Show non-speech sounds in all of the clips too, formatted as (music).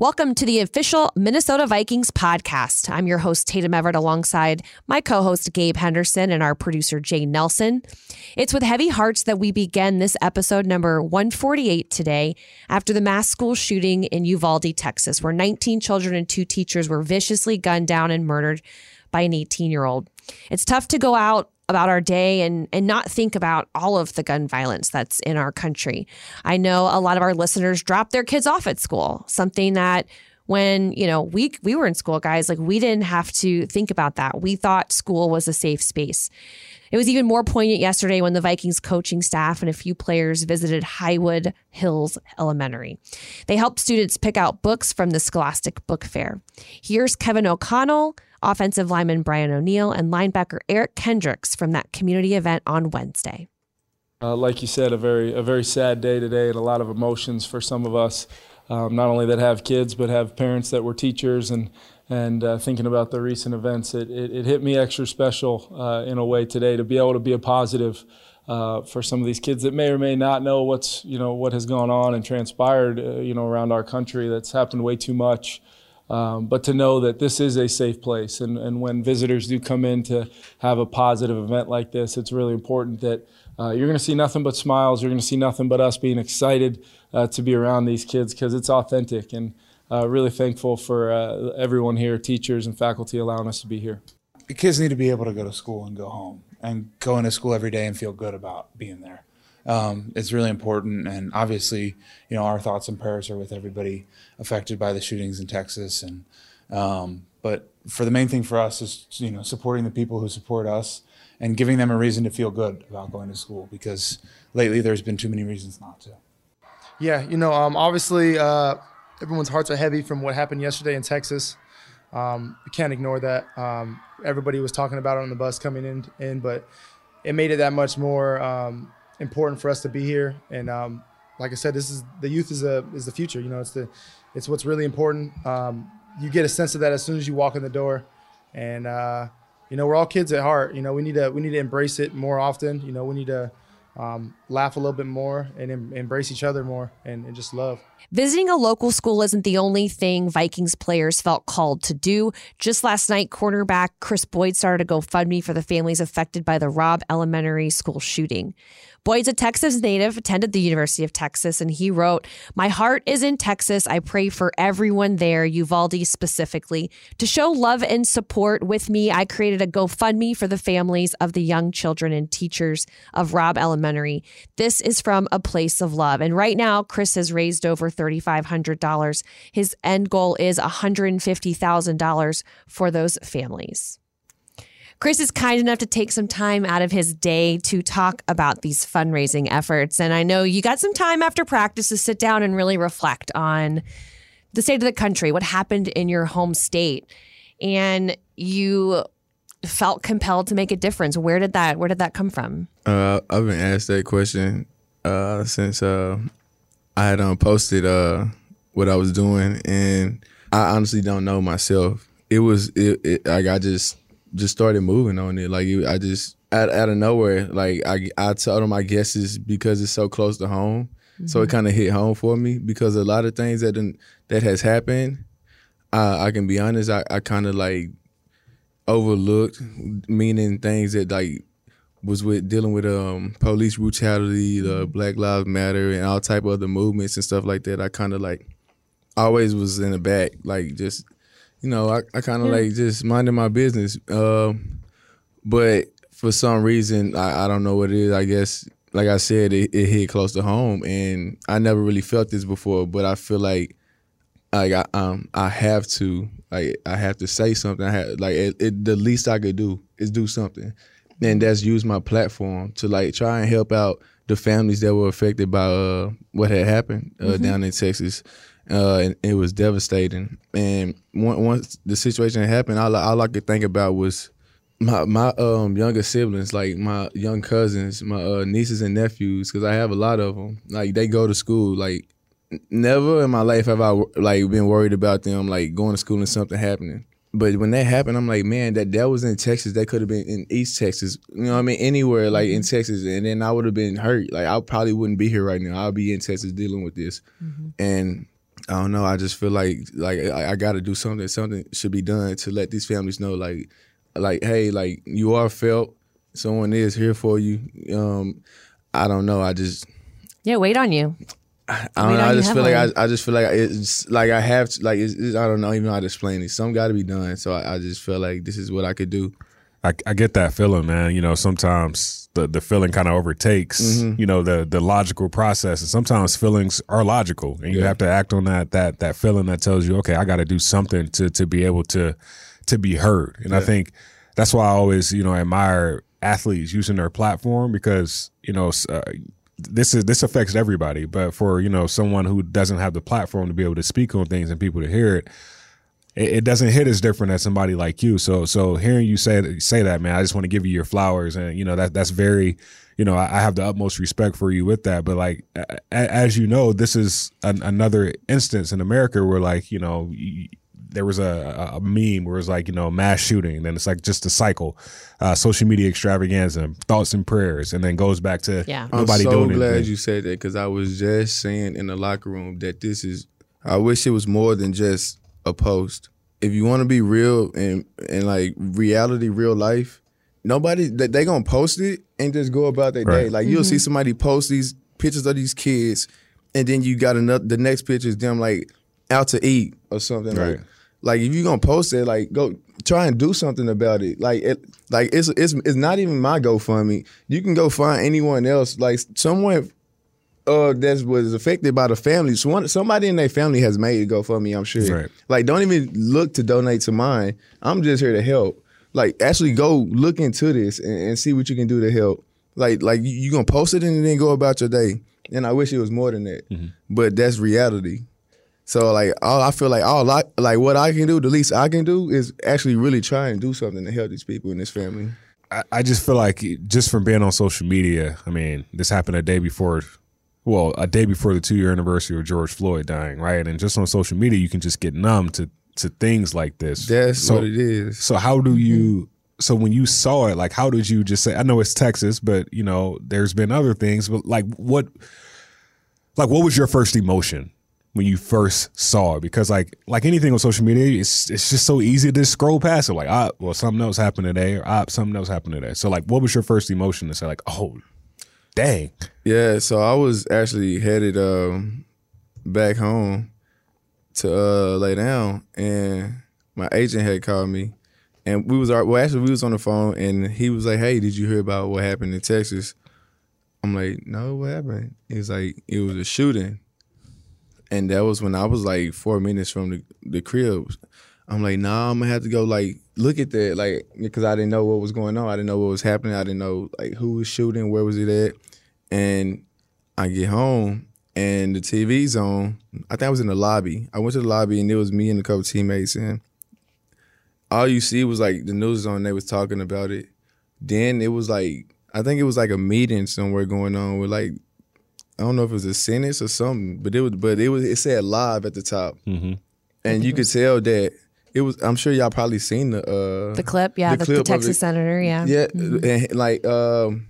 Welcome to the official Minnesota Vikings podcast. I'm your host, Tatum Everett, alongside my co host, Gabe Henderson, and our producer, Jay Nelson. It's with heavy hearts that we begin this episode number 148 today after the mass school shooting in Uvalde, Texas, where 19 children and two teachers were viciously gunned down and murdered by an 18 year old. It's tough to go out about our day and and not think about all of the gun violence that's in our country. I know a lot of our listeners drop their kids off at school, something that when you know we we were in school guys like we didn't have to think about that. We thought school was a safe space. It was even more poignant yesterday when the Vikings coaching staff and a few players visited Highwood Hills Elementary. They helped students pick out books from the Scholastic Book Fair. Here's Kevin O'Connell offensive lineman Brian O'Neill, and linebacker Eric Kendricks from that community event on Wednesday. Uh, like you said, a very a very sad day today, and a lot of emotions for some of us. Um, not only that have kids, but have parents that were teachers, and and uh, thinking about the recent events, it, it, it hit me extra special uh, in a way today to be able to be a positive uh, for some of these kids that may or may not know what's you know what has gone on and transpired uh, you know around our country. That's happened way too much. Um, but to know that this is a safe place, and, and when visitors do come in to have a positive event like this, it's really important that uh, you're going to see nothing but smiles. You're going to see nothing but us being excited uh, to be around these kids because it's authentic. And uh, really thankful for uh, everyone here, teachers and faculty, allowing us to be here. The kids need to be able to go to school and go home, and go into school every day and feel good about being there um, it's really important. And obviously, you know, our thoughts and prayers are with everybody affected by the shootings in Texas. And um, but for the main thing for us is you know supporting the people who support us and giving them a reason to feel good about going to school because lately there's been too many reasons not to. Yeah, you know, um, obviously uh, everyone's hearts are heavy from what happened yesterday in Texas. Um, we can't ignore that. Um, everybody was talking about it on the bus coming in, in, but it made it that much more um, important for us to be here. And um, like I said, this is the youth is a is the future. You know, it's the it's what's really important. Um, you get a sense of that as soon as you walk in the door, and uh, you know we're all kids at heart. You know, we need to we need to embrace it more often. You know, we need to um, laugh a little bit more and em- embrace each other more and, and, just love. Visiting a local school isn't the only thing Vikings players felt called to do. Just last night, cornerback Kris Boyd started a GoFundMe for the families affected by the Robb Elementary School shooting. Boyd's a Texas native, attended the University of Texas, and he wrote, My heart is in Texas. I pray for everyone there, Uvalde specifically. To show love and support with me, I created a GoFundMe for the families of the young children and teachers of Robb Elementary. This is from a place of love. And right now, Kris has raised over $3,500. His end goal is $150,000 for those families. Kris is kind enough to take some time out of his day to talk about these fundraising efforts. And I know you got some time after practice to sit down and really reflect on the state of the country, what happened in your home state. And you felt compelled to make a difference. Where did that where did that come from? Uh, I've been asked that question uh, since uh, I had um, posted uh, what I was doing, and I honestly don't know myself. It was it, it, like I just just started moving on it. Like I just out, out of nowhere, like I I told them I guess it's because it's so close to home. Mm-hmm. So it mm-hmm. kind of hit home for me because a lot of things that that has happened, uh, I can be honest, I, I kind of like overlooked, meaning things that like was with dealing with um police brutality, the mm-hmm. Black Lives Matter, and all type of other movements and stuff like that. I kind of like always was in the back, like just you know, I, I kind of yeah. like just minding my business. Uh, but for some reason, I, I don't know what it is. I guess, like I said, it, it hit close to home, and I never really felt this before. But I feel like, like I um I have to like I have to say something. I have like it, it, the least I could do is do something, and that's use my platform to like try and help out the families that were affected by uh, what had happened uh, mm-hmm. down in Texas uh, and it was devastating. And once the situation happened, all, all I could think about was my my um younger siblings, like my young cousins, my uh, nieces and nephews, because I have a lot of them. Like they go to school. Like never in my life have I like been worried about them like going to school and something happening. But when that happened, I'm like, man, that that was in Texas. That could have been in East Texas. You know what I mean? Anywhere like in mm-hmm. Texas, and then I would have been hurt. Like I probably wouldn't be here right now. I'll be in Texas dealing with this. Mm-hmm. And I don't know. I just feel like like I, I got to do something. Something should be done to let these families know, like, like hey, like you are felt. Someone is here for you. Um, I don't know. I just Yeah, wait on you. I don't know. I just feel like. I, I just feel like it's like I have to like it's, it's, I don't know even know how to explain it. Some got to be done. So I, I just feel like this is what I could do. I, I get that feeling, man. You know, sometimes the, the feeling kind of overtakes, Mm-hmm. you know, the the logical process. And sometimes feelings are logical, and you have to act on that that that feeling that tells you, okay, I got to do something to to be able to to be heard. And I think that's why I always, you know, admire athletes using their platform because you know. Uh, this is this affects everybody, but for you know someone who doesn't have the platform to be able to speak on things and people to hear it, it, it doesn't hit as different as somebody like you. So so hearing you say say that, man, I just want to give you your flowers, and you know that that's very, you know, I, I have the utmost respect for you with that. But like a, a- as you know, this is an, another instance in America where like you know. y there was a, a meme where it was like you know mass shooting, then it's like just a cycle, uh, social media extravaganza, thoughts and prayers, and then goes back to Yeah. nobody I'm so doing glad anything. you said that because I was just saying in the locker room that this is. I wish it was more than just a post. If you want to be real and and like reality, real life, nobody they, they gonna post it and just go about their day. Right. Like you'll see mm-hmm. somebody post these pictures of these kids, and then you got another. The next picture is them like out to eat or something. Right. Like, like if you gonna post it, like go try and do something about it. Like it, like it's it's it's not even my GoFundMe. You can go find anyone else. Like someone uh that was affected by the family. So one, somebody in their family has made a GoFundMe, I'm sure. Right. Like don't even look to donate to mine. I'm just here to help. Like actually go look into this and, and see what you can do to help. Like like you, you gonna post it and then go about your day. And I wish it was more than that. But that's reality. So like all I feel like all I, like what I can do, the least I can do is actually really try and do something to help these people in this family. I, I just feel like just from being on social media, I mean, this happened a day before, well, a day before the two year anniversary of George Floyd dying, right? And just on social media, you can just get numb to to things like this. That's so, what it is. So how do you? So when you saw it, like, how did you just say? I know it's Texas, but you know, there's been other things, but like, what, like, what was your first emotion? When you first saw it, because like like anything on social media, it's it's just so easy to scroll past it. Like, ah, well, something else happened today, or ah, something else happened today. So, like, what was your first emotion to say, like, oh, dang, Yeah, so I was actually headed um, back home to uh, lay down, and my agent had called me, and we was well actually we was on the phone, and he was like, "Hey, did you hear about what happened in Texas?" I'm like, "No, what happened?" He was like, "It was a shooting," and that was when I was like four minutes from the the crib. I'm like, nah, I'm gonna have to go like look at that, like because I didn't know what was going on. I didn't know what was happening. I didn't know like who was shooting, where was it at, and I get home and the TV's on. I think I was in the lobby. I went to the lobby and it was me and a couple teammates and all you see was like the news on. They was talking about it. Then it was like I think it was like a meeting somewhere going on with like I don't know if it was a sentence or something, but it was but it was it said live at the top, Mm-hmm. and you could tell that it was. I'm sure y'all probably seen the uh, The clip, yeah, the the, clip the Texas it. senator, yeah. yeah, Mhm. and like um,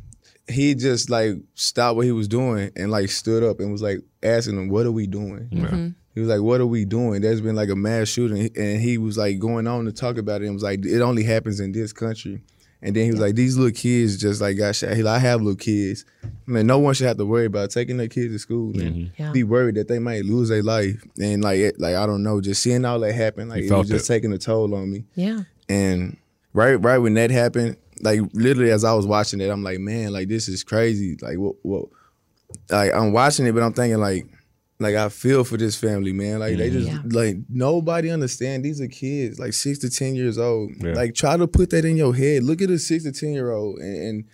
he just like stopped what he was doing and like stood up and was like asking them, "What are we doing?" Mhm. He was like, "What are we doing?" There's been like a mass shooting, and he was like going on to talk about it. And was like, "It only happens in this country." And then he was like, "These little kids just like got shot." He like, "I have little kids. Man, no one should have to worry about taking their kids to school and Yeah. be worried that they might lose their life." And like, it, like I don't know, just seeing all that happen, like He it was just it. taking a toll on me. Yeah. And right, right when that happened, like literally as I was watching it, I'm like, man, like this is crazy. Like what, what? Like I'm watching it, but I'm thinking like, like I feel for this family, man. Like they mm-hmm. just Yeah. like nobody understand. These are kids, like six to ten years old. Yeah. Like try to put that in your head. Look at a six to ten year old and. and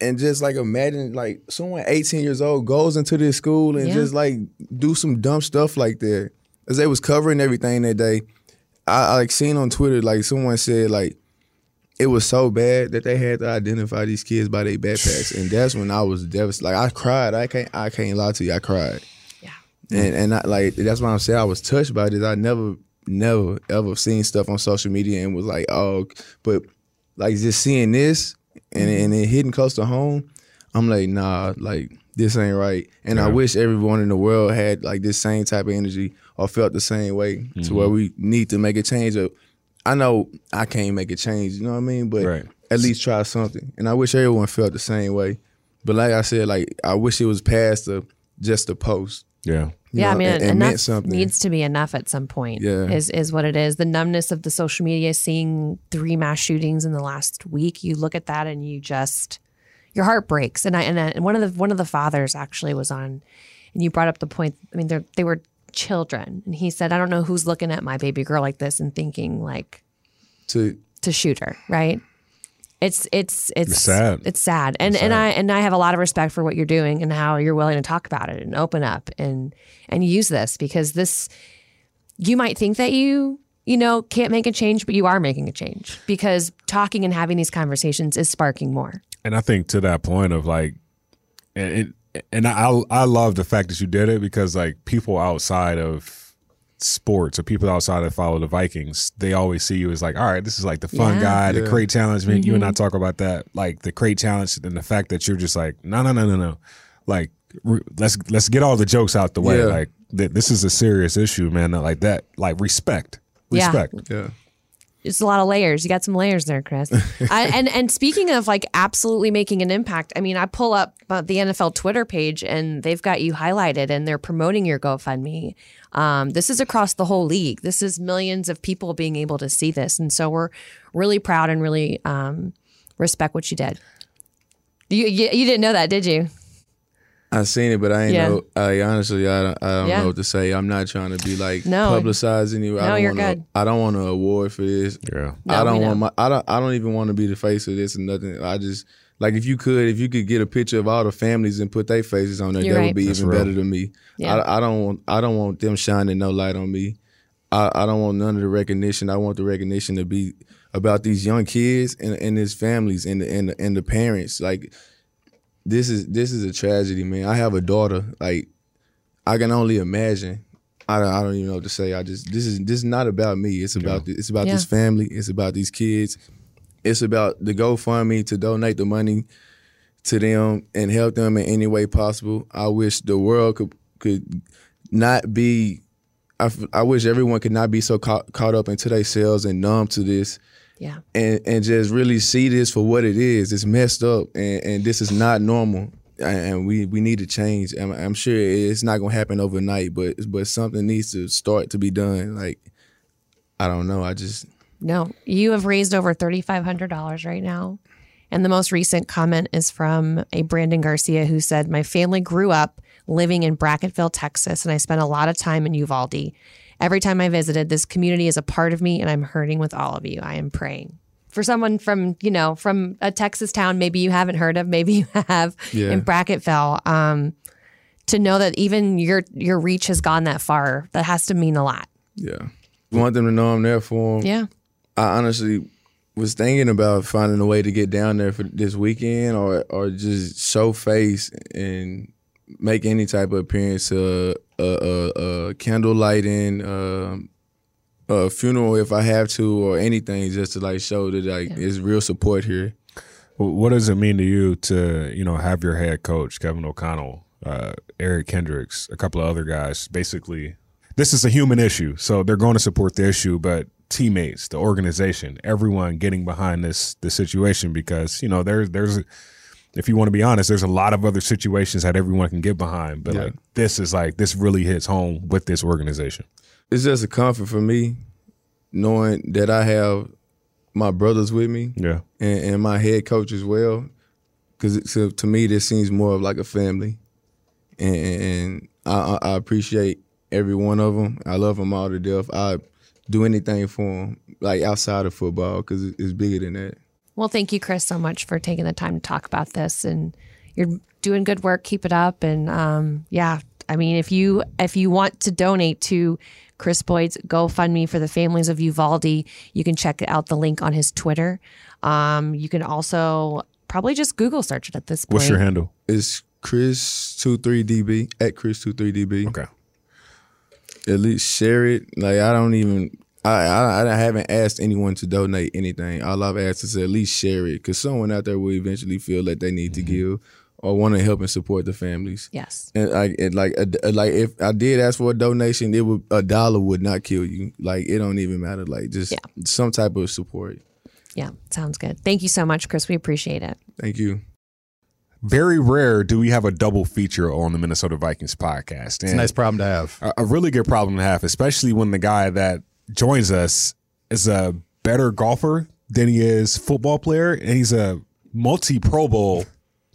and just like imagine like someone 18 years old goes into this school and Yeah. just like do some dumb stuff like that. As they was covering everything that day, I, I like seen on Twitter like someone said like it was so bad that they had to identify these kids by their backpacks, and that's when I was devastated. Like I cried. I can't. I can't lie to you. I cried. Yeah. And and I, like that's why I'm saying I was touched by this. I never, never ever seen stuff on social media and was like, oh, but like just seeing this and mm-hmm. and it hitting close to home, I'm like, nah, like this ain't right. And I wish everyone in the world had like this same type of energy or felt the same way to where mm-hmm. we need to make a change. Or I know I can't make a change, you know what I mean? But Right. at least try something. And I wish everyone felt the same way. But like I said, like I wish it was past the just a post. Yeah. you yeah, I mean, it- it enough something. needs to be enough at some point. Yeah. is is what it is. The numbness of the social media, seeing three mass shootings in the last week, you look at that and you just your heart breaks. And I and, I, and one of the one of the fathers actually was on, and you brought up the point. I mean, they they were children, and he said, I don't know who's looking at my baby girl like this and thinking like To to shoot her, right? It's it's it's, It's sad. It's sad, and and I and I have a lot of respect for what you're doing and how you're willing to talk about it and open up and and use this because this you might think that you you know can't make a change, but you are making a change because talking and having these conversations is sparking more. And I think to that point of like, and and, and I I love the fact that you did it because like people outside of sports or people outside that follow the Vikings, they always see you as like, all right, this is like the fun Yeah. guy, the Yeah. crate challenge. Man, you and I mm-hmm. talk about that, like the crate challenge, and the fact that you're just like, no, no, no, no, no, like re- let's let's get all the jokes out the way. Yeah. Like th- this is a serious issue, man. Like that, like respect, Yeah. respect. yeah. It's a lot of layers. You got some layers there, Kris. (laughs) I, and and speaking of like absolutely making an impact, I mean, I pull up uh, the NFL Twitter page and they've got you highlighted and they're promoting your GoFundMe. Um, this is across the whole league. This is millions of people being able to see this, and so we're really proud and really um, respect what you did. You, you you didn't know that, did you? I seen it, but I ain't Yeah. know. I honestly, I don't, I don't Yeah. know what to say. I'm not trying to be like No. publicizing you. I No, don't you're want good. I don't want an award for this. Yeah. No, I don't know. want my. I don't. I don't even want to be the face of this and nothing. I just like if you could, if you could get a picture of all the families and put their faces on there, You're that right. would be That's even real. better to me. Yeah. I, I don't want. I don't want them shining no light on me. I, I don't want none of the recognition. I want the recognition to be about these young kids and, and his families and the, and the, and the parents. Like this is this is a tragedy, man. I have a daughter. Like I can only imagine. I don't, I don't even know what to say. I just this is this is not about me. It's about the, it's about Yeah. this family. It's about these kids. It's about the GoFundMe to donate the money to them and help them in any way possible. I wish the world could could not be. I, I wish everyone could not be so caught, caught up into themselves and numb to this Yeah. and and just really see this for what it is. It's messed up, and, and this is not normal. And we, we need to change. I'm, I'm sure it's not gonna happen overnight, but but something needs to start to be done. Like I don't know. I just No, you have raised over $3,500 right now. And the most recent comment is from a Brandon Garcia who said, My family grew up living in Brackettville, Texas, and I spent a lot of time in Uvalde. Every time I visited, this community is a part of me, and I'm hurting with all of you. I am praying. For someone from, you know, from a Texas town, maybe you haven't heard of, maybe you have Yeah. in Brackettville, um, to know that even your your reach has gone that far, that has to mean a lot. yeah want them to know I'm there for them. Yeah. I honestly was thinking about finding a way to get down there for this weekend, or or just show face and make any type of appearance, uh, a uh, uh, candle lighting, um, a funeral if I have to, or anything, just to like show that like it's real support here. What does it mean to you to you know have your head coach Kevin O'Connell, uh, Eric Kendricks, a couple of other guys? Basically, this is a human issue, so they're going to support the issue, but teammates, the organization, everyone getting behind this this situation because you know there's there's if you want to be honest, there's a lot of other situations that everyone can get behind, but Yeah. like this is like this really hits home with this organization. It's just a comfort for me knowing that I have my brothers with me. Yeah, and, and my head coach as well. Because to, to me, this seems more of like a family, and, and I, I I appreciate every one of them. I love them all to death. I do anything for them, like outside of football, because it's bigger than that. Well, thank you, Kris, so much for taking the time to talk about this. And you're doing good work. Keep it up. And um, yeah, I mean, if you if you want to donate to Kris Boyd's GoFundMe for the families of Uvalde, you can check out the link on his Twitter. Um, you can also probably just Google search it at this point. what's your handle? It's Chris two three DB at Chris two three DB. Okay. At least share it. Like I don't even. I, I I haven't asked anyone to donate anything. All I've asked is to at least share it, because someone out there will eventually feel that they need to mm-hmm. give, or want to help and support the families. Yes. And like, it, like, a, like if I did ask for a donation, it would a dollar would not kill you. Like, it don't even matter. Like, just Yeah. some type of support. Yeah. Sounds good. Thank you so much, Kris. We appreciate it. Thank you. Very rare do we have a double feature on the Minnesota Vikings podcast. It's a nice problem to have. a, a really good problem to have, especially when the guy that joins us is a better golfer than he is football player, and he's a multi Pro Bowl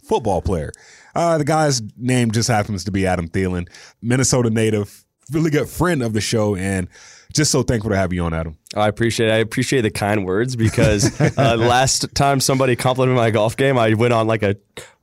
football player. Uh, the guy's name just happens to be Adam Thielen, Minnesota native, really good friend of the show, and just so thankful to have you on, Adam. Oh, I appreciate it. I appreciate the kind words because uh, (laughs) last time somebody complimented my golf game, I went on like a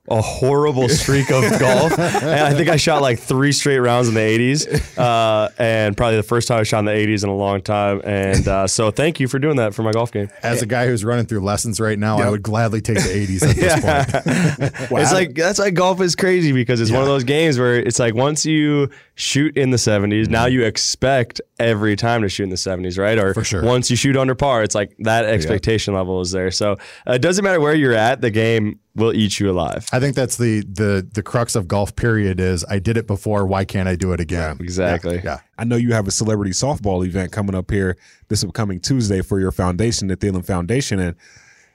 a horrible streak of (laughs) golf, and I think I shot like three straight rounds in the 80s, uh, and probably the first time I shot in the 80s in a long time. And uh, so, thank you for doing that for my golf game. As a guy who's running through lessons right now, I would gladly take the 80s at this (laughs) point. it's like that's why golf is crazy because it's one of those games where it's like once you shoot in the 70s, now you expect every time to shoot in the 70s, right? Or For sure. once you shoot under par, it's like that expectation level is there. So uh, it doesn't matter where you're at, the game will eat you alive. I think that's the the the crux of golf. Period is I did it before. Why can't I do it again? exactly. Yeah. yeah. I know you have a celebrity softball event coming up here this upcoming Tuesday for your foundation, the Thielen Foundation, and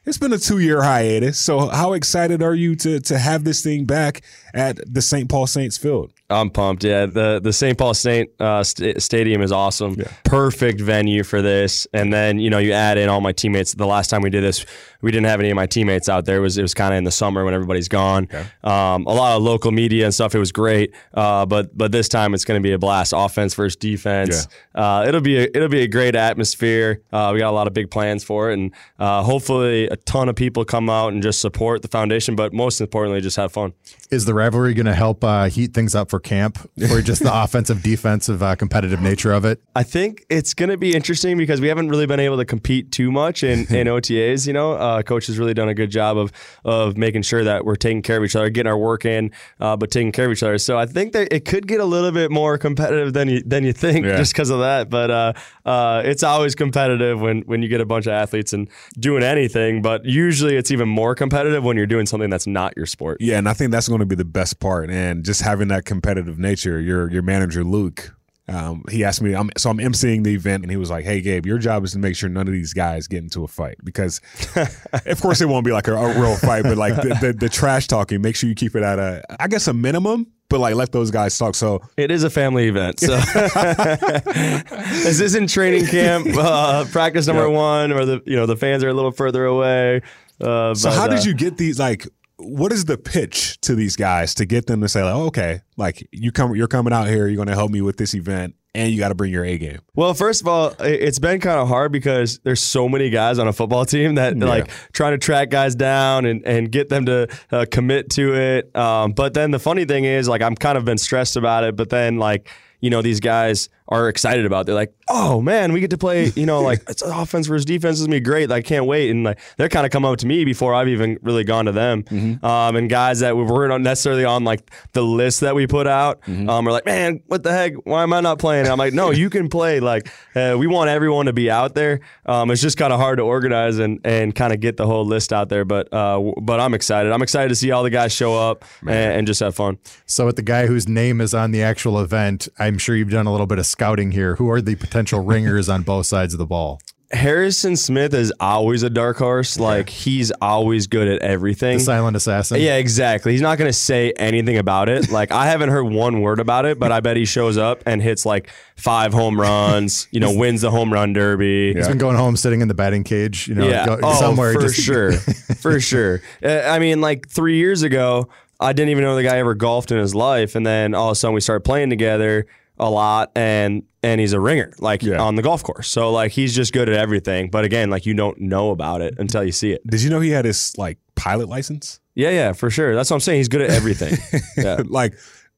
it's been a two-year hiatus. So, how excited are you to to have this thing back at the St. Paul Saints field? I'm pumped. Yeah, the the St. Paul Saint uh, st- Stadium is awesome. Perfect venue for this. And then you know you add in all my teammates. The last time we did this, we didn't have any of my teammates out there. It was it was kind of in the summer when everybody's gone. Um, a lot of local media and stuff. It was great. Uh, but but this time it's going to be a blast. Offense versus defense. Uh, it'll be a, it'll be a great atmosphere. Uh, we got a lot of big plans for it, and uh, hopefully a ton of people come out and just support the foundation. But most importantly, just have fun. Is the rivalry going to help uh, heat things up for camp or just the (laughs) offensive, defensive, uh, competitive nature of it? I think it's going to be interesting because we haven't really been able to compete too much in, (laughs) in OTAs. You know, uh, coach has really done a good job of of making sure that we're taking care of each other, getting our work in, uh, but taking care of each other. So I think that it could get a little bit more competitive than you than you think Yeah. just because of that. But uh, uh, it's always competitive when when you get a bunch of athletes and doing anything. But usually it's even more competitive when you're doing something that's not your sport. Yeah, and I think that's going to be the best part, and just having that competitive nature. Your your manager Luke, um, he asked me, I'm, so I'm emceeing the event, and he was like, "Hey, Gabe, your job is to make sure none of these guys get into a fight because, (laughs) of course, it won't be like a, a real fight, but like the, the, the trash talking, make sure you keep it at a, I guess, a minimum." But like, let those guys talk. So It is a family event. So (laughs) this isn't training camp, uh, practice number one, or the you know the fans are a little further away. Uh, So but, how uh, did you get these? Like, what is the pitch to these guys to get them to say, like, oh, okay, like you come, you're coming out here, you're going to help me with this event, and you got to bring your A game. Well, first of all, it's been kind of hard because there's so many guys on a football team that like trying to track guys down and, and get them to uh, commit to it. Um, but then the funny thing is, like, I'm kind of been stressed about it. But then, like, you know, these guys are excited about. They're like, oh man, we get to play. You know, like (laughs) it's offense versus defense is gonna be great. I can't wait. And like they're kind of come up to me before I've even really gone to them. Um, and guys that weren't necessarily on like the list that we put out um, are like, man, what the heck? Why am I not playing? And I'm like, no, you can play. Like uh, we want everyone to be out there. Um, it's just kind of hard to organize and and kind of get the whole list out there. But uh, w- but I'm excited. I'm excited to see all the guys show up and, and just have fun. So, with the guy whose name is on the actual event, I'm sure you've done a little bit of scouting here. Who are the potential ringers on both sides of the ball? Harrison Smith is always a dark horse. Like he's always good at everything. The silent assassin. Yeah, exactly. He's not going to say anything about it. Like I haven't heard one word about it, but I bet he shows up and hits like five home runs. You know, wins the home run derby. He's been going home, sitting in the batting cage. You know, yeah, go, oh, somewhere. for just, sure, (laughs) for sure. Uh, I mean, like three years ago, I didn't even know the guy ever golfed in his life, and then all of a sudden we started playing together a lot, and and he's a ringer, like Yeah. on the golf course. So like he's just good at everything. But again, like you don't know about it until you see it. Did you know he had his like pilot license? Yeah, yeah, for sure. That's what I'm saying. He's good at everything. (laughs) yeah. like,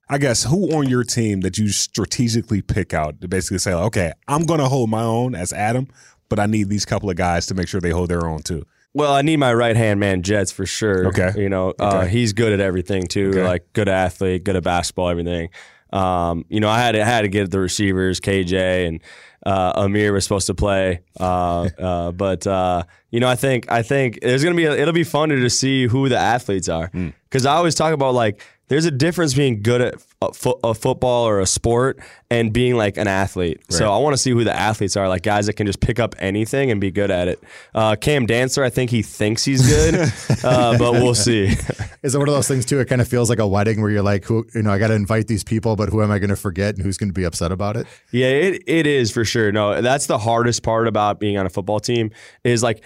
I guess who on your team that you strategically pick out to basically say, like, okay, I'm to hold my own as Adam, but I need these couple of guys to make sure they hold their own too. Well, I need my right hand man, Jets, for sure. Okay. You know, uh, Okay. he's good at everything too. Okay. Like good athlete, good at basketball, everything. Um, you know, I had to, had to get the receivers, KJ and uh, Ihmir was supposed to play, uh, uh, but uh, you know, I think I think there's gonna be a, it'll be fun to just see who the athletes are. Because I always talk about like there's a difference being good at a, fo- a football or a sport and being like an athlete. So I want to see who the athletes are, like guys that can just pick up anything and be good at it. Uh, Cam Dantzler, I think he thinks he's good, (laughs) uh, but we'll see. Is it one of those things too? It kind of feels like a wedding where you're like, who, you know, I got to invite these people, but who am I going to forget and who's going to be upset about it? Yeah, it, it is for sure. No, that's the hardest part about being on a football team is like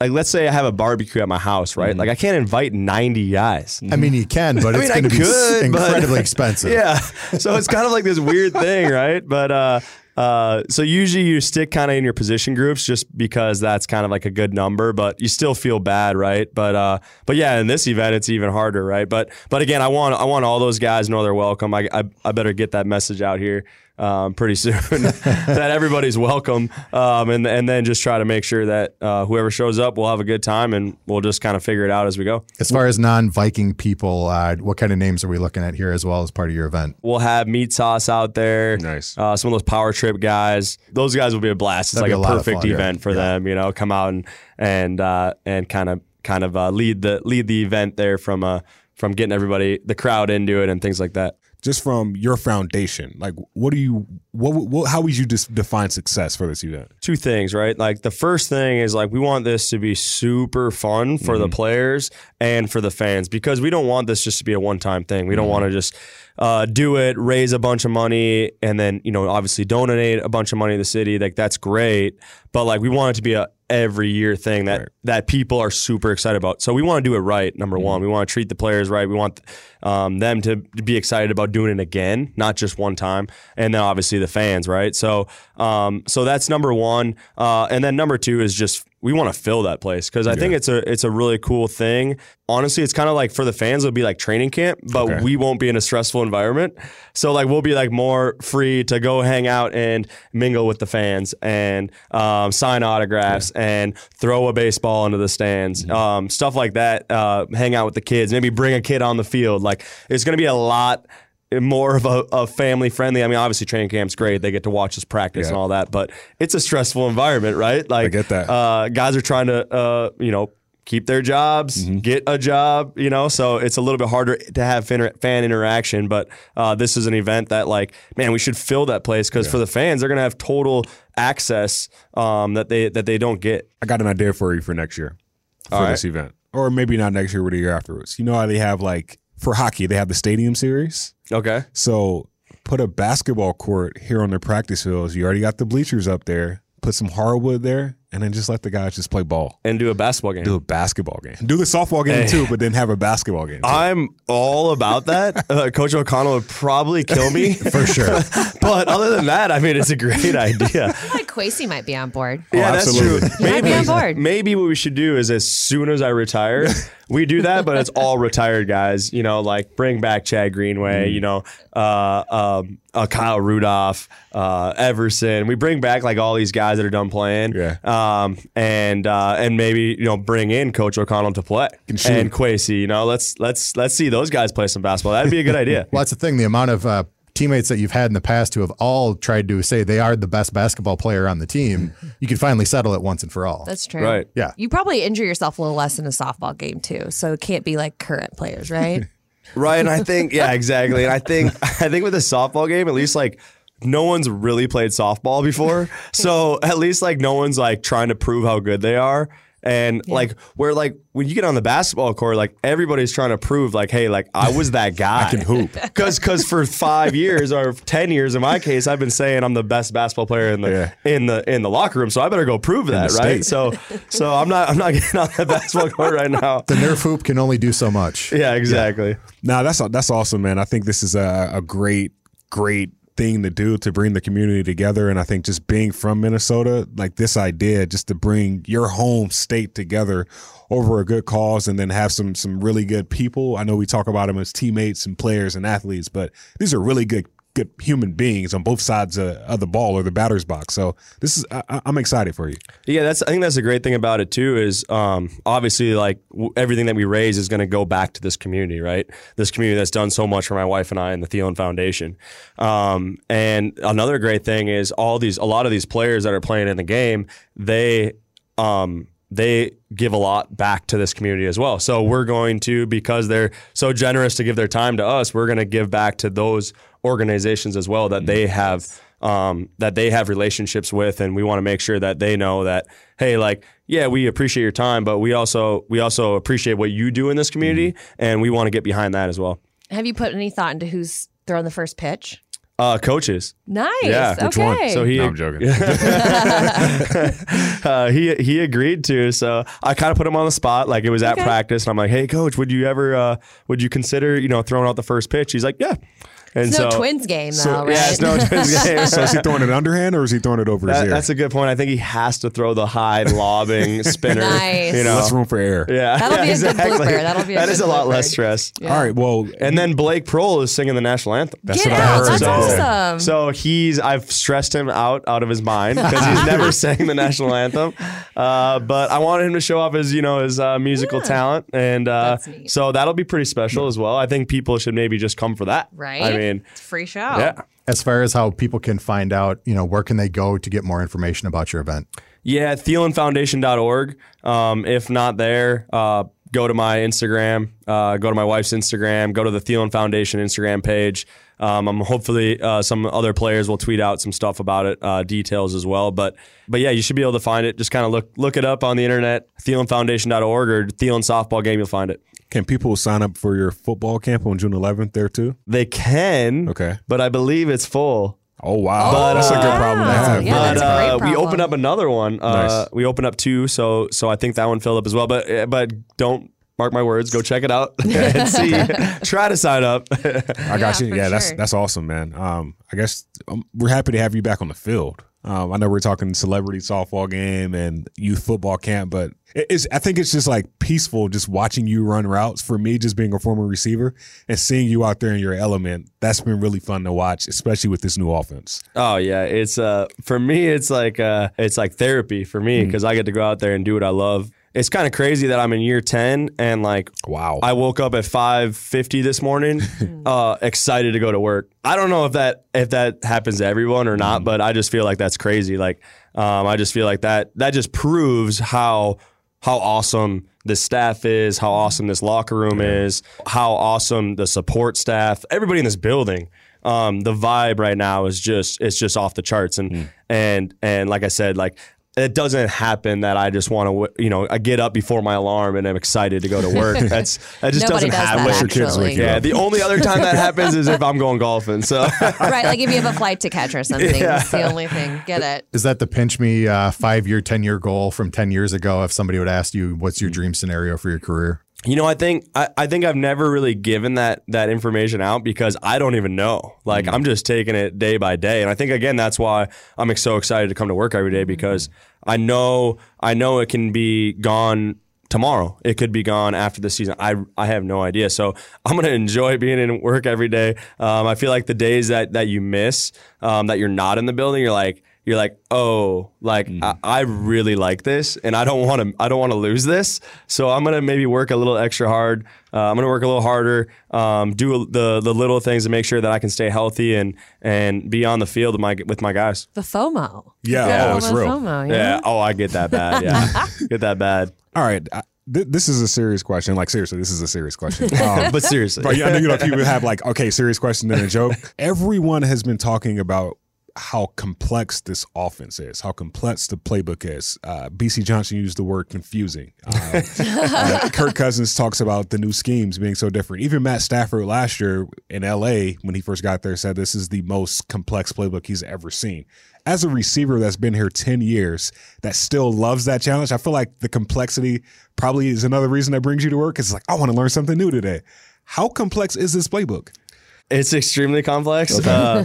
like let's say I have a barbecue at my house, right? Like I can't invite 90 guys. I mean, you can, but (laughs) I it's mean, going to be could, incredibly expensive. (laughs) Yeah. So it's kind of like this weird thing, right? But uh uh, so usually you stick kind of in your position groups just because that's kind of like a good number, but you still feel bad, right? But uh, but yeah, in this event it's even harder, right? But but again, I want I want all those guys to know they're welcome. I I, I better get that message out here um, pretty (laughs) soon (laughs) that everybody's welcome, um, and and then just try to make sure that uh, whoever shows up will have a good time, and we'll just kind of figure it out as we go. As far as non-Viking people, uh, what kind of names are we looking at here as well as part of your event? We'll have meat sauce out there. Nice. Uh, some of those power trip guys. Those guys will be a blast. It's That'd like a a, perfect fun, yeah. event for them. You know, come out and and uh, and kind of kind of uh, lead the lead the event there from uh from getting everybody the crowd into it and things like that. Just from your foundation, like what do you what, what how would you just define success for this event? two things, right? Like the first thing is like we want this to be super fun for the players and for the fans because we don't want this just to be a one-time thing. We don't want to just uh, do it, raise a bunch of money, and then you know obviously donate a bunch of money to the city. Like that's great, but like we want it to be a every year thing that that people are super excited about. So we want to do it right. Number one, we want to treat the players right. We want um, them to be excited about doing it again, not just one time. And then obviously the fans, right? So um, so that's number one. Uh, and then number two is just we want to fill that place because I think it's a it's a really cool thing. Honestly, it's kind of like for the fans, it'll be like training camp, but Okay. we won't be in a stressful environment. So like we'll be like more free to go hang out and mingle with the fans and um, sign autographs and throw a baseball into the stands, um, stuff like that. Uh, hang out with the kids, maybe bring a kid on the field. Like it's going to be a lot more of a, a family friendly. I mean, obviously training camp's great. They get to watch us practice Yeah. and all that, but it's a stressful environment, right? Like I get that. Uh, guys are trying to, uh, you know, keep their jobs, Mm-hmm. get a job, you know, so it's a little bit harder to have fan, fan interaction. But uh, this is an event that, like, man, we should fill that place because for the fans, they're gonna have total access um, that they that they don't get. I got an idea for you for next year for All right. this event, or maybe not next year, but the year afterwards. You know how they have like for hockey, they have the stadium series. Okay. So put a basketball court here on the practice fields. You already got the bleachers up there. Put some hardwood there, and then just let the guys just play ball. And do a basketball game. Do a basketball game. Do the softball game Hey. too, but then have a basketball game. too. I'm all about that. (laughs) Uh, Coach O'Connell would probably kill me For sure. (laughs) but other than that, I mean, it's a great (laughs) idea. I Kwesi might be on board. yeah, that's absolutely. true. You might be on board. Maybe what we should do is as soon as I retire, (laughs) we do that, but it's all retired guys. You know, like bring back Chad Greenway. You know, uh, um, uh, Kyle Rudolph, uh, Everson. We bring back like all these guys that are done playing. Yeah. Um, and uh, and maybe you know bring in Coach O'Connell to play and Kwesi. You know, let's let's let's see those guys play some basketball. That'd be a good idea. (laughs) Well, that's the thing. The amount of uh, teammates that you've had in the past who have all tried to say they are the best basketball player on the team, (laughs) you can finally settle it once and for all. That's true. Right. Yeah. You probably injure yourself a little less in a softball game too, so it can't be like current players, right? (laughs) Right, and I think yeah, exactly. And I think (laughs) I think with a softball game, at least like no one's really played softball before, so at least like no one's like trying to prove how good they are. And like where like when you get on the basketball court, like everybody's trying to prove like, hey, like I was that guy. (laughs) I can hoop. (laughs) Because because for five years or ten years in my case, I've been saying I'm the best basketball player in the Yeah. in the in the locker room. So I better go prove that, right? state. So so I'm not I'm not (laughs) getting on the basketball court right now. The Nerf hoop can only do so much. Yeah, exactly. Now that's that's awesome, man. I think this is a, a great, great thing to do to bring the community together. And I think just being from Minnesota, like this idea, just to bring your home state together over a good cause, and then have some some really good people. I know we talk about them as teammates and players and athletes, but these are really good good human beings on both sides of, of the ball or the batter's box. So this is I, I'm excited for you. Yeah, that's. I think that's a great thing about it too. Is um, obviously like w- everything that we raise is going to go back to this community, right? This community that's done so much for my wife and I and the Thielen Foundation. Um, and another great thing is all these, a lot of these players that are playing in the game, they. Um, they give a lot back to this community as well. So we're going to, because they're so generous to give their time to us, we're going to give back to those organizations as well that they have um, that they have relationships with, and we want to make sure that they know that hey, like yeah, we appreciate your time, but we also we also appreciate what you do in this community, and we want to get behind that as well. Have you put any thought into who's throwing the first pitch? Uh, coaches. Nice. Yeah, okay. one? So he, No, I'm joking. (laughs) (laughs) uh, he he agreed to. So I kind of put him on the spot. Like it was at Okay. practice, and I'm like, "Hey, coach, would you ever uh, would you consider you know throwing out the first pitch?" He's like, "Yeah." And It's no twins game though, So- right? yeah, it's no twins (laughs) game. So is he throwing it underhand or is he throwing it over his ear? that's a good point. I think he has to throw the high lobbing (laughs) spinner. Nice. You know, Less room for air. yeah, That'll yeah, be a (laughs) good exactly. blooper. That'll be a That good is a lot blooper. less stress. Yeah. All right. Well, And then Blake Proehl is singing the national anthem. that's Get what I heard. That's So- awesome. So he's I've stressed him out out of his mind because he's never sang the national anthem. Uh, but I wanted him to show off his you know his uh, musical Yeah. talent, and uh, That's neat. so that'll be pretty special as well. I think people should maybe just come for that. right? I mean, it's a free show. yeah. As far as how people can find out, you know, where can they go to get more information about your event? Yeah, thielenfoundation.org. Um, if not there, uh, go to my Instagram, uh, go to my wife's Instagram, go to the Thielen Foundation Instagram page. Um, I'm hopefully uh, some other players will tweet out some stuff about it, uh, details as well. But but yeah, you should be able to find it. Just kind of look look it up on the internet, thielenfoundation.org or Thielen softball game. You'll find it. Can people sign up for your football camp on June 11th there too? They can, Okay. but I believe it's full. Oh wow, But, that's a good uh, problem to have. Yeah, but that's a great uh, we open up another one. Uh, Nice. We open up two, so so I think that one filled up as well. But uh, but don't mark my words. Go check it out (laughs) and (laughs) see. Try to sign up. I got Yeah, you. for Yeah, that's that's awesome, man. Um, I guess um, we're happy to have you back on the field. Um, I know we're talking celebrity softball game and youth football camp, but it's I think it's just like peaceful just watching you run routes. For me, just being a former receiver and seeing you out there in your element, that's been really fun to watch, especially with this new offense. oh yeah, it's uh for me it's like uh it's like therapy for me Mm. because I get to go out there and do what I love. It's kind of crazy that I'm in year ten and like Wow. I woke up at 5:50 this morning, (laughs) uh, excited to go to work. I don't know if that if that happens to everyone or Mm. not, but I just feel like that's crazy. Like, um, I just feel like that that just proves how how awesome this staff is, how awesome this locker room is, how awesome the support staff, everybody in this building. Um, the vibe right now is just it's just off the charts, and Mm. and and like I said, like it doesn't happen that I just want to, you know, I get up before my alarm and I'm excited to go to work. (laughs) That's that just Nobody doesn't does happen. that, your kids actually. wake you Yeah, the only other time that happens is if I'm going golfing. So (laughs) right, like if you have a (laughs) flight to catch or something. That's the only thing. Get it? Is that the pinch me uh, five year, 10 year goal from 10 years ago? If somebody would ask you, what's your dream scenario for your career? You know, I think I, I think I've never really given that that information out because I don't even know. Like I'm just taking it day by day, and I think again that's why I'm so excited to come to work every day because I know I know it can be gone tomorrow. It could be gone after the season. I I have no idea. So I'm gonna enjoy being in work every day. Um, I feel like the days that that you miss, um, that you're not in the building, you're like you're like, oh, like I, I really like this, and I don't want to. I don't want to lose this. So I'm gonna maybe work a little extra hard. Uh, I'm gonna work a little harder. Um, do the the little things to make sure that I can stay healthy and and be on the field with my with my guys. The FOMO. Yeah, Yeah, oh, it's real. FOMO. Yeah. Yeah. Oh, I get that bad. Yeah. (laughs) get that bad. All right. I, this is a serious question. Like seriously, this is a serious question. (laughs) Um, But seriously, But yeah, I know you know people (laughs) have like okay, serious question and a joke. Everyone has been talking about how complex this offense is, how complex the playbook is. Uh, BC Johnson used the word confusing. Uh, (laughs) uh, Kirk Cousins talks about the new schemes being so different. Even Matt Stafford last year in LA, when he first got there, said this is the most complex playbook he's ever seen. As a receiver that's been here 10 years that still loves that challenge, I feel like the complexity probably is another reason that brings you to work. It's like, I want to learn something new today. How complex is this playbook? It's extremely complex. Uh,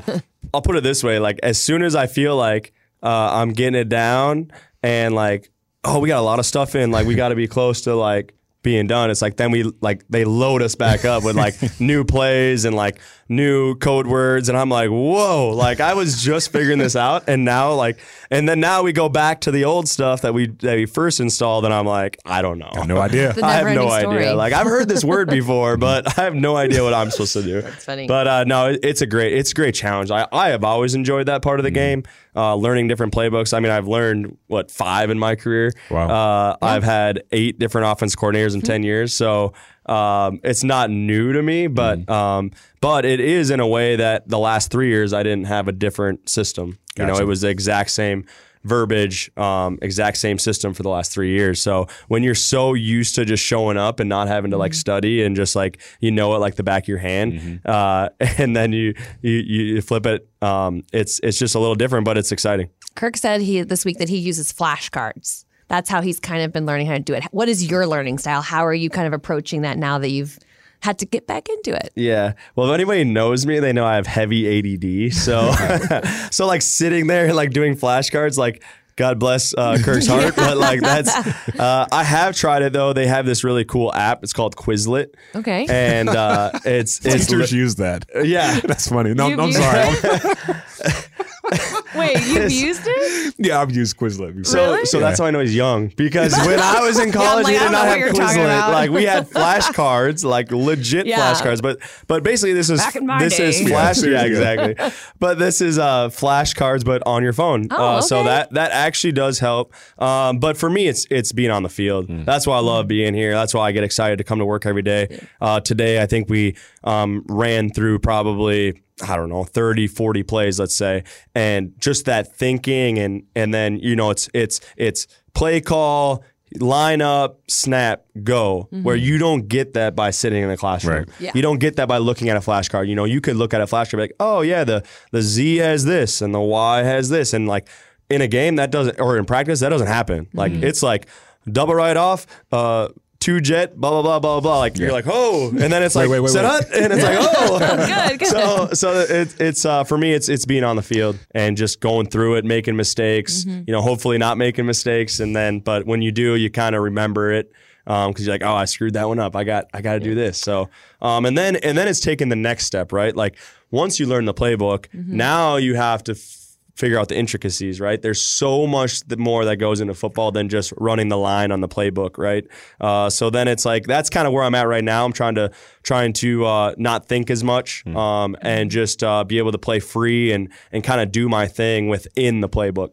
I'll put it this way: like as soon as I feel like uh, I'm getting it down, and like, oh, we got a lot of stuff in, like we got to be close to like being done, it's like then we like they load us back up with like (laughs) new plays and like new code words, and I'm like, whoa! Like I was just figuring this out, and now like, and then now we go back to the old stuff that we that we first installed, and I'm like, I don't know, I have no idea. (laughs) I have no story. idea. Like I've heard this word (laughs) before, but I have no idea what I'm supposed to do. (laughs) That's funny. But uh, no, it- it's a great it's a great challenge. I, I have always enjoyed that part of the game, uh, learning different playbooks. I mean, I've learned what five in my career. Wow. Uh, I've had eight different offense coordinators in ten years, so um, it's not new to me. But um, but it is in a way that the last three years I didn't have a different system. You know, it was the exact same verbiage, um, exact same system for the last three years. So when you're so used to just showing up and not having to like study and just like you know it like the back of your hand, uh, (laughs) and then you you you flip it, um, it's it's just a little different, but it's exciting. Kirk said he this week that he uses flashcards. That's how he's kind of been learning how to do it. What is your learning style? How are you kind of approaching that now that you've had to get back into it? Yeah. Well, if anybody knows me, they know I have heavy ADD. So, (laughs) so like sitting there, like doing flashcards, like God bless uh, Kirk's (laughs) heart, but like that's. Uh, I have tried it though. They have this really cool app. It's called Quizlet. Okay. And uh, it's it's Teachers li- use that. yeah. (laughs) That's funny. No, You've I'm used sorry. Wait, you've used it? yeah, I've used Quizlet before. So, so that's how I know he's young because (laughs) when I was in college, like, we did don't have what you're talking Quizlet. Like we had (laughs) flashcards, like legit Yeah. flashcards. But but basically, this is Back in my this is flash. Yeah, Yeah, exactly. (laughs) but this is uh, flashcards, but on your phone. Oh, uh, So that that actually does help. Um, but for me, it's it's being on the field. Hmm. That's why I love being here. That's why I get excited to come to work every day. Uh, today, I think we um, ran through probably. I don't know, 30, 40 plays, let's say. And just that thinking and and then, you know, it's it's it's play call, line up, snap, go. Where you don't get that by sitting in the classroom. Right. Yeah. You don't get that by looking at a flashcard. You know, you could look at a flashcard and be like, oh yeah, the the Z has this and the Y has this. And like in a game that doesn't or in practice, that doesn't happen. Like it's like double right off, uh Two jet, blah blah blah blah blah. Like you're like, oh, and then it's like wait, wait, set wait. up, and it's like, oh, (laughs) Good, good. so so it, it's uh, for me it's it's being on the field and just going through it making mistakes Mm-hmm. you know hopefully not making mistakes and then but when you do you kind of remember it because you're like oh I screwed that one up I got I got to do this so um, and then and then it's taking the next step right like once you learn the playbook Mm-hmm. now you have to f- figure out the intricacies right there's so much more that goes into football than just running the line on the playbook right uh, so then it's like that's kind of where i'm at right now i'm trying to trying to uh, not think as much um, and just uh, be able to play free and and kind of do my thing within the playbook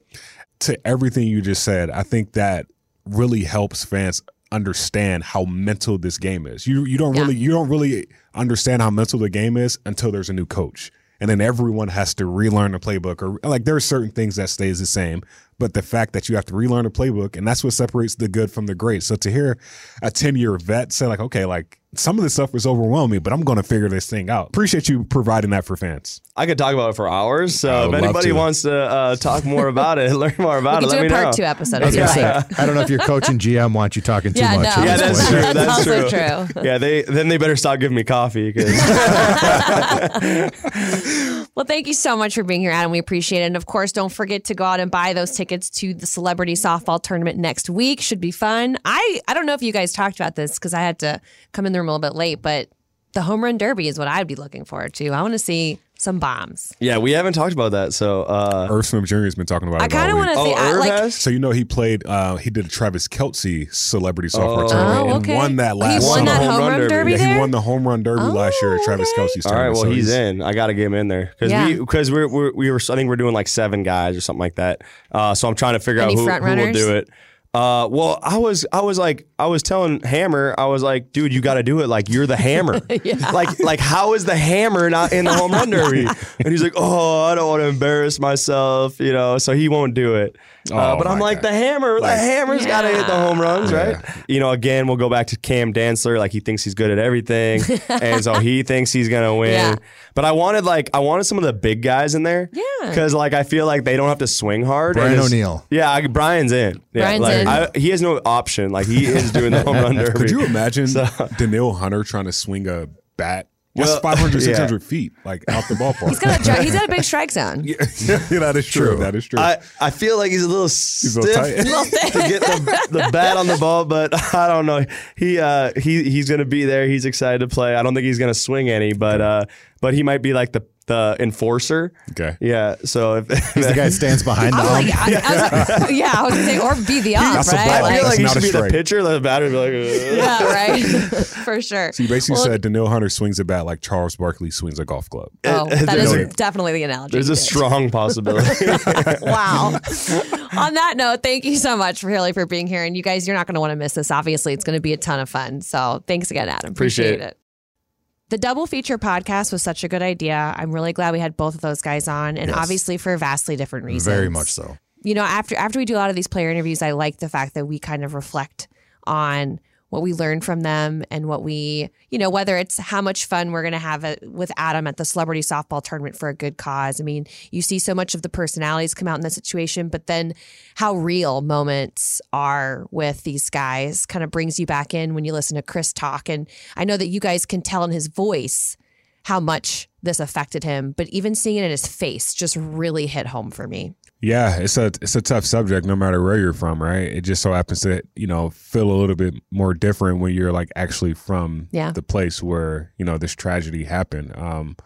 to everything you just said, I think that really helps fans understand how mental this game is. You you don't Yeah. really you don't really understand how mental the game is until there's a new coach. And then everyone has to relearn the playbook or like there are certain things that stays the same, but the fact that you have to relearn the playbook and that's what separates the good from the great. So to hear a 10-year vet say like, okay, like some of this stuff was overwhelming, but I'm going to figure this thing out. Appreciate you providing that for fans. I could talk about it for hours. So if anybody to. wants to uh, talk more (laughs) about it, learn more about We it, let do me a part know. two episode if you like. I don't know if your coach and GM want you talking too Yeah, much. no. Yeah, that's point. true. That's also true. true. Yeah, they then they better stop giving me coffee because (laughs) (laughs) Well, thank you so much for being here, Adam. We appreciate it. And of course, don't forget to go out and buy those tickets to the celebrity softball tournament next week. Should be fun. I, I don't know if you guys talked about this because I had to come in the room a little bit late, but the home run derby is what I'd be looking forward to. I want to see some bombs. yeah, we haven't talked about that. So uh, Irv Smith Jr. has been talking about it I kind of want to oh, see. I, Irv like, has. So you know he played. Uh, he did a Travis Kelce celebrity software Oh. tournament Oh, and okay. won that He last. He won the that home home run run derby. derby Yeah, he won the home run derby last year at Oh, Travis okay. Kelce's All right, tournament. well So he's in. I got to get him in there because Yeah. we because we're, we're we were I think we're doing like seven guys or something like that. Uh, so I'm trying to figure Any out who, who will do it. Uh, well, I was I was like I was telling Hammer I was like, dude, you got to do it like you're the Hammer. (laughs) Like like how is the Hammer not in the home run derby? (laughs) And he's like, oh, I don't want to embarrass myself, you know. So he won't do it. Uh, Oh, but I'm like God. the Hammer. the Hammer's got to hit the home runs, right? You know, again, we'll go back to Cam Dantzler. Like he thinks he's good at everything, (laughs) and so he thinks he's gonna win. Yeah. But I wanted like I wanted some of the big guys in there. Yeah. Because like I feel like they don't have to swing hard. Brian and it's- O'Neill. Yeah, I, Brian's in. Yeah, Brian's like, in. I, he has no option. Like he is doing the home (laughs) run derby. Could you imagine So- Danielle Hunter trying to swing a bat That's Well, 500, (laughs) yeah. 600 feet, like out the ballpark. He's got a he's got a big (laughs) strike zone. (laughs) yeah, that is true. That is true. I, I feel like he's a little a stiff little tight. to get the, the bat on the ball, but I don't know. He uh he he's gonna be there. He's excited to play. I don't think he's gonna swing any, but uh but he might be like the the enforcer. okay. Yeah. So if (laughs) He's the guy that stands behind the I like, I, I was like, (laughs) yeah, I was gonna say, or be the ump, That's a right? ball. I feel Like, like he not should a be the strike. pitcher. The batter would be like, "Ugh." (laughs) yeah, uh. right, for sure. So you basically Well, said Danielle Hunter swings a bat like Charles Barkley swings a golf club. Oh, that There's is definitely the analogy. There's a did. strong possibility. wow. On that note, thank you so much, really, for being here. And you guys, you're not going to want to miss this. Obviously, it's going to be a ton of fun. So thanks again, Adam. Appreciate Appreciate, it. The double feature podcast was such a good idea. I'm really glad we had both of those guys on, and Yes. obviously for vastly different reasons. Very much so. you know, after after we do a lot of these player interviews, I like the fact that we kind of reflect on what we learn from them and what we, you know, whether it's how much fun we're going to have uh, with Adam at the celebrity softball tournament for a good cause. I mean, you see so much of the personalities come out in that situation, but then how real moments are with these guys kind of brings you back in when you listen to Kris talk. And I know that you guys can tell in his voice how much this affected him, but even seeing it in his face just really hit home for me. Yeah, it's a it's a tough subject no matter where you're from, right? It just so happens to you know feel a little bit more different when you're like actually from Yeah. the place where you know this tragedy happened. Um,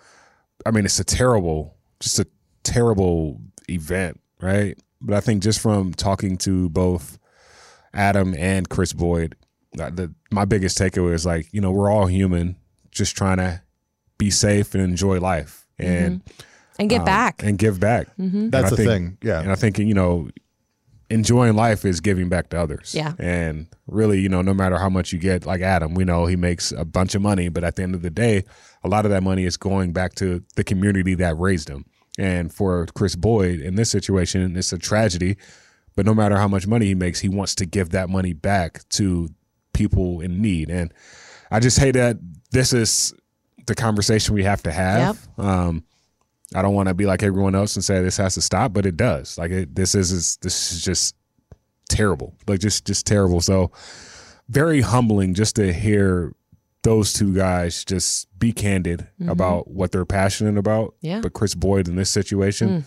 I mean, it's a terrible, just a terrible event, right? But I think just from talking to both Adam and Kris Boyd, uh, the, my biggest takeaway is like you know we're all human, just trying to be safe and enjoy life and And get um, back. and give back. Mm-hmm. That's the think- thing. Yeah. And I think, you know, enjoying life is giving back to others. Yeah. And really, you know, no matter how much you get, like Adam, we know he makes a bunch of money, but at the end of the day, a lot of that money is going back to the community that raised him. And for Kris Boyd in this situation, it's a tragedy. But no matter how much money he makes, he wants to give that money back to people in need. And I just hate that this is the conversation we have to have. Um, I don't want to be like everyone else and say this has to stop, but it does. Like it, this is, is this is just terrible. Like just just terrible. So very humbling just to hear those two guys just be candid mm-hmm. about what they're passionate about. Yeah. But Kris Boyd in this situation, mm.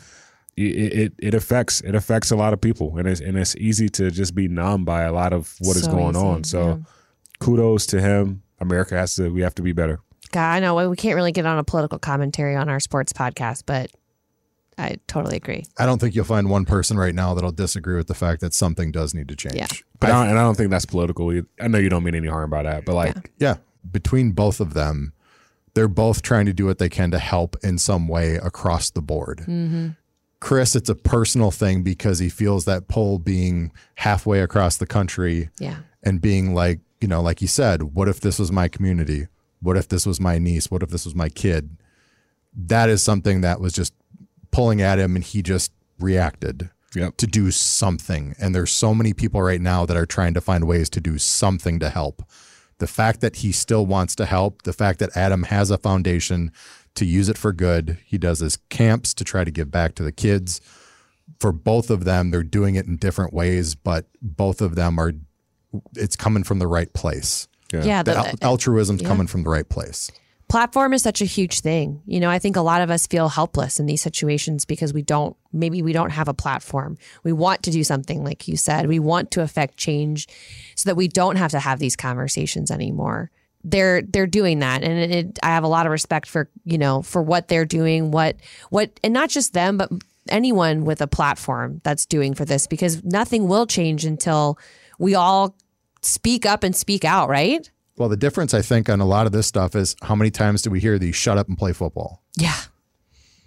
it, it it affects it affects a lot of people, and it's and it's easy to just be numb by a lot of what is So going easy, on. So yeah. kudos to him. America has to. We have to be better. God, I know we can't really get on a political commentary on our sports podcast, but I totally agree. I don't think you'll find one person right now that'll disagree with the fact that something does need to change. Yeah. But I, and I don't think that's political. either. I know you don't mean any harm by that, but like Yeah. Between both of them, they're both trying to do what they can to help in some way across the board. Mm-hmm. Kris, it's a personal thing because he feels that pull being halfway across the country Yeah. and being like, you know, like you said, what if this was my community? What if this was my niece? What if this was my kid? That is something that was just pulling at him and he just reacted Yep. to do something. And there's so many people right now that are trying to find ways to do something to help. The fact that he still wants to help, the fact that Adam has a foundation to use it for good, he does his camps to try to give back to the kids. For both of them, they're doing it in different ways, but both of them are, it's coming from the right place. Yeah. The the, al- uh, altruism's yeah. coming from the right place. platform is such a huge thing. You know, I think a lot of us feel helpless in these situations because we don't, maybe we don't have a platform. We want to do something, like you said. We want to affect change so that we don't have to have these conversations anymore. They're they're doing that, and it, it, I have a lot of respect for you know for what they're doing, what what, and not just them, but anyone with a platform that's doing for this, because nothing will change until we all speak up and speak out, right? Well, the difference, I think, on a lot of this stuff is how many times do we hear these shut up and play football? Yeah.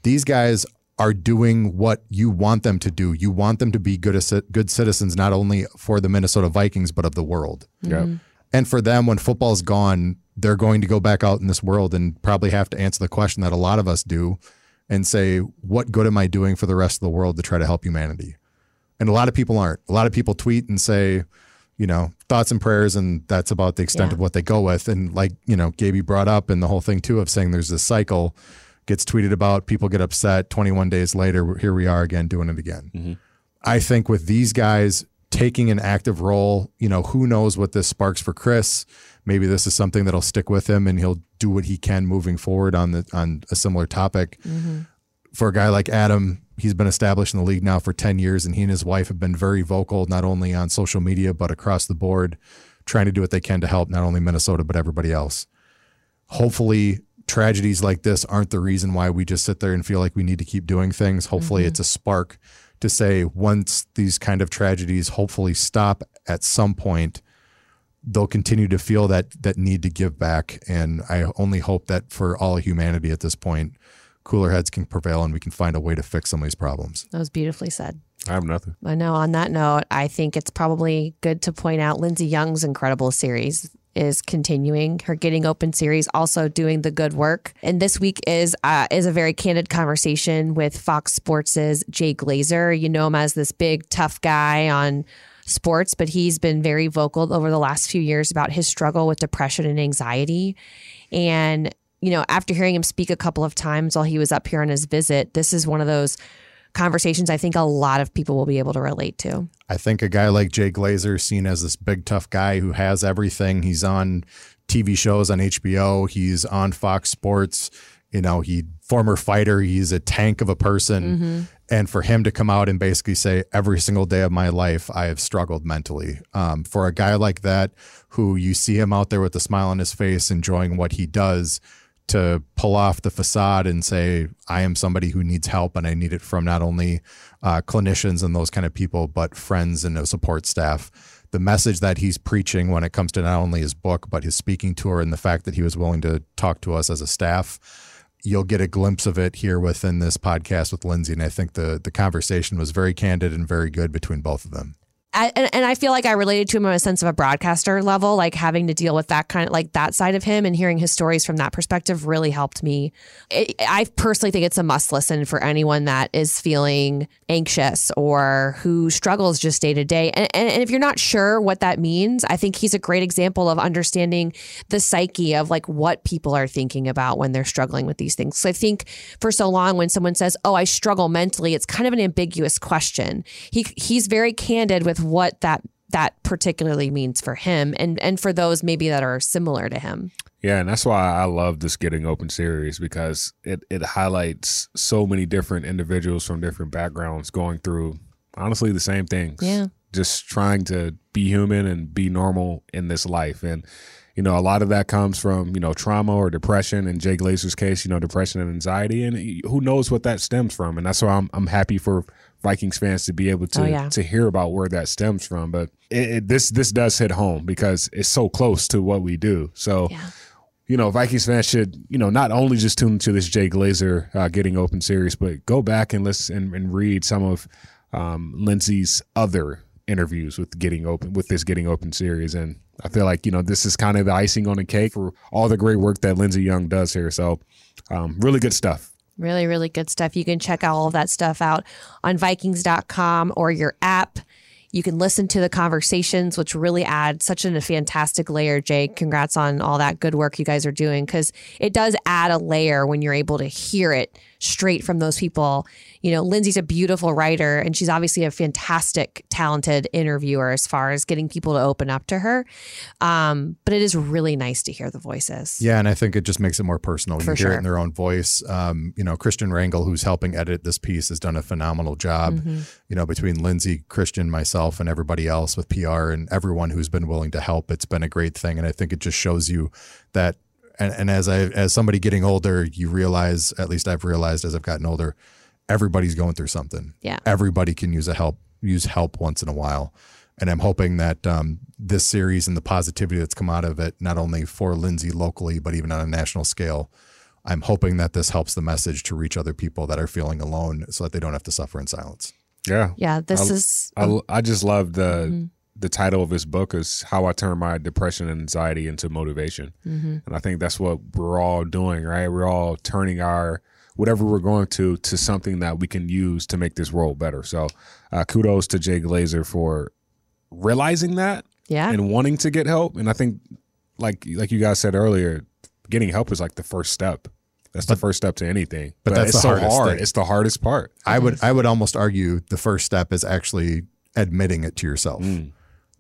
these guys are doing what you want them to do. You want them to be good good citizens, not only for the Minnesota Vikings but of the world. yeah. Mm-hmm. And for them, when football's gone, they're going to go back out in this world and probably have to answer the question that a lot of us do, and say, "What good am I doing for the rest of the world to try to help humanity?" And a lot of people aren't. A lot of people tweet and say, you know, thoughts and prayers, and that's about the extent Yeah. of what they go with. And like, you know, Gaby brought up and the whole thing too of saying there's this cycle gets tweeted about, people get upset. 21 days later, here we are again doing it again. Mm-hmm. I think with these guys, taking an active role. You know, who knows what this sparks for Kris? Maybe this is something that'll stick with him, and he'll do what he can moving forward on the on a similar topic. Mm-hmm. For a guy like Adam, he's been established in the league now for ten years, and he and his wife have been very vocal, not only on social media but across the board, trying to do what they can to help not only Minnesota but everybody else. Hopefully, tragedies like this aren't the reason why we just sit there and feel like we need to keep doing things. Hopefully, mm-hmm. it's a spark to say once these kind of tragedies hopefully stop at some point, they'll continue to feel that that need to give back. And I only hope that for all humanity at this point, cooler heads can prevail and we can find a way to fix some of these problems. That was beautifully said. I have nothing. I know on that note, I think it's probably good to point out Lindsey Young's incredible series is continuing her getting open series also doing the good work and this week is uh, is a very candid conversation with fox sports's jay glazer you know him as this big tough guy on sports but he's been very vocal over the last few years about his struggle with depression and anxiety and you know after hearing him speak a couple of times while he was up here on his visit this is one of those conversations i think a lot of people will be able to relate to I think a guy like Jay Glazer, seen as this big tough guy who has everything. He's on TV shows on HBO. He's on Fox Sports. You know, he former fighter. He's a tank of a person. And for him to come out and basically say, every single day of my life, I have struggled mentally. Um, for a guy like that, who you see him out there with a smile on his face, enjoying what he does, to pull off the facade and say, I am somebody who needs help and I need it from not only uh, clinicians and those kind of people, but friends and a support staff. The message that he's preaching when it comes to not only his book, but his speaking tour and the fact that he was willing to talk to us as a staff, you'll get a glimpse of it here within this podcast with Lindsey. And I think the, the conversation was very candid and very good between both of them. And, and I feel like I related to him on a sense of a broadcaster level, like having to deal with that kind of like that side of him and hearing his stories from that perspective really helped me. It, I personally think it's a must listen for anyone that is feeling anxious or who struggles just day to day. And, and, and if you're not sure what that means, I think he's a great example of understanding the psyche of like what people are thinking about when they're struggling with these things. So I think for so long, when someone says, "Oh, I struggle mentally," it's kind of an ambiguous question. He he's very candid with what that that particularly means for him and and for those maybe that are similar to him. Yeah, and that's why I love this Getting Open series because it, it highlights so many different individuals from different backgrounds going through honestly the same things. Yeah. Just trying to be human and be normal in this life. And, you know, a lot of that comes from, you know, trauma or depression. In Jay Glazer's case, you know, depression and anxiety. And who knows what that stems from. And that's why I'm, I'm happy for Vikings fans to be able to Oh, yeah. to hear about where that stems from. But it, it, this this does hit home because it's so close to what we do. So Yeah. you know, Vikings fans should, you know, not only just tune into this Jay Glazer uh, getting open series, but go back and listen and, and read some of um, Lindsey's other interviews with getting open with this getting open series. And I feel like, you know, this is kind of the icing on the cake for all the great work that Lindsey Young does here. So um, really good stuff. Really, really good stuff. You can check out all of that stuff out on Vikings.com or your app. You can listen to the conversations, which really add such a fantastic layer. Jake, congrats on all that good work you guys are doing because it does add a layer when you're able to hear it straight from those people. You know, Lindsey's a beautiful writer and she's obviously a fantastic, talented interviewer as far as getting people to open up to her. Um, but it is really nice to hear the voices. Yeah, and I think it just makes it more personal. when For you hear sure. it in their own voice. Um, you know, Christian Rangel, who's helping edit this piece, has done a phenomenal job. Mm-hmm. You know, between Lindsay, Christian, myself, and everybody else with PR and everyone who's been willing to help, it's been a great thing. And I think it just shows you that. And, and as I as somebody getting older, you realize, at least I've realized as I've gotten older, everybody's going through something. Yeah. everybody can use a help use help once in a while. And I'm hoping that um, this series and the positivity that's come out of it, not only for Lindsey locally, but even on a national scale, I'm hoping that this helps the message to reach other people that are feeling alone so that they don't have to suffer in silence. Yeah. Yeah, this I- is I, I just love the Mm-hmm. The title of his book is how I turn my depression and anxiety into motivation, Mm-hmm. and I think that's what we're all doing, right? We're all turning our whatever we're going to to something that we can use to make this world better. So, uh, kudos to Jay Glazer for realizing that yeah. and wanting to get help. And I think, like like you guys said earlier, getting help is like the first step. That's the first step to anything. but that's it's the so hardest hard. thing. It's the hardest part. I would I would almost argue the first step is actually admitting it to yourself.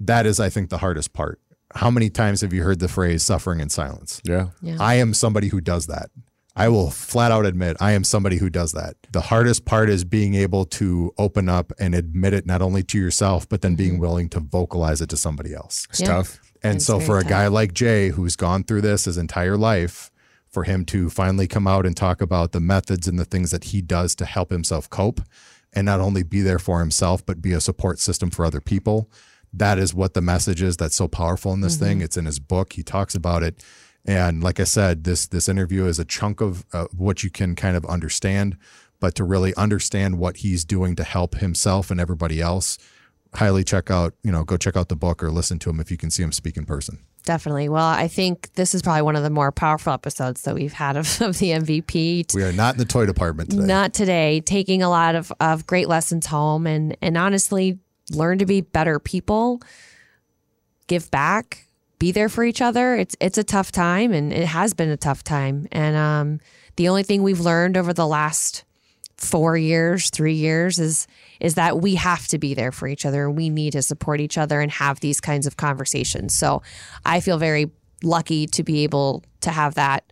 That is, I think, the hardest part. How many times have you heard the phrase suffering in silence? Yeah. Yeah. I am somebody who does that. I will flat out admit I am somebody who does that. The hardest part is being able to open up and admit it not only to yourself, but then being mm-hmm. willing to vocalize it to somebody else. It's Yeah. tough. And It's so very for a tough. guy like Jay who's gone through this his entire life, for him to finally come out and talk about the methods and the things that he does to help himself cope and not only be there for himself but be a support system for other people, that is what the message is that's so powerful in this thing. It's in his book. He talks about it. And like I said, this this interview is a chunk of uh, what you can kind of understand, but to really understand what he's doing to help himself and everybody else, highly check out, you know, go check out the book or listen to him if you can see him speak in person. Definitely. Well, I think this is probably one of the more powerful episodes that we've had of, (laughs) of the MVP. We are not in the toy department today. Not today. Taking a lot of, of great lessons home and and honestly learn to be better people, give back, be there for each other. It's it's a tough time and it has been a tough time. And um the only thing we've learned over the last four years, three years is is that we have to be there for each other. We need to support each other and have these kinds of conversations. So I feel very lucky to be able to have that.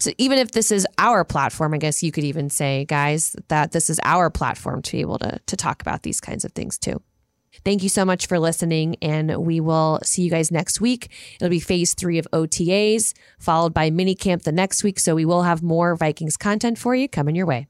So even if this is our platform, I guess you could even say, guys, that this is our platform to be able to to talk about these kinds of things too. Thank you so much for listening, and we will see you guys next week. It'll be phase three of OTAs, followed by mini camp the next week. So we will have more Vikings content for you coming your way.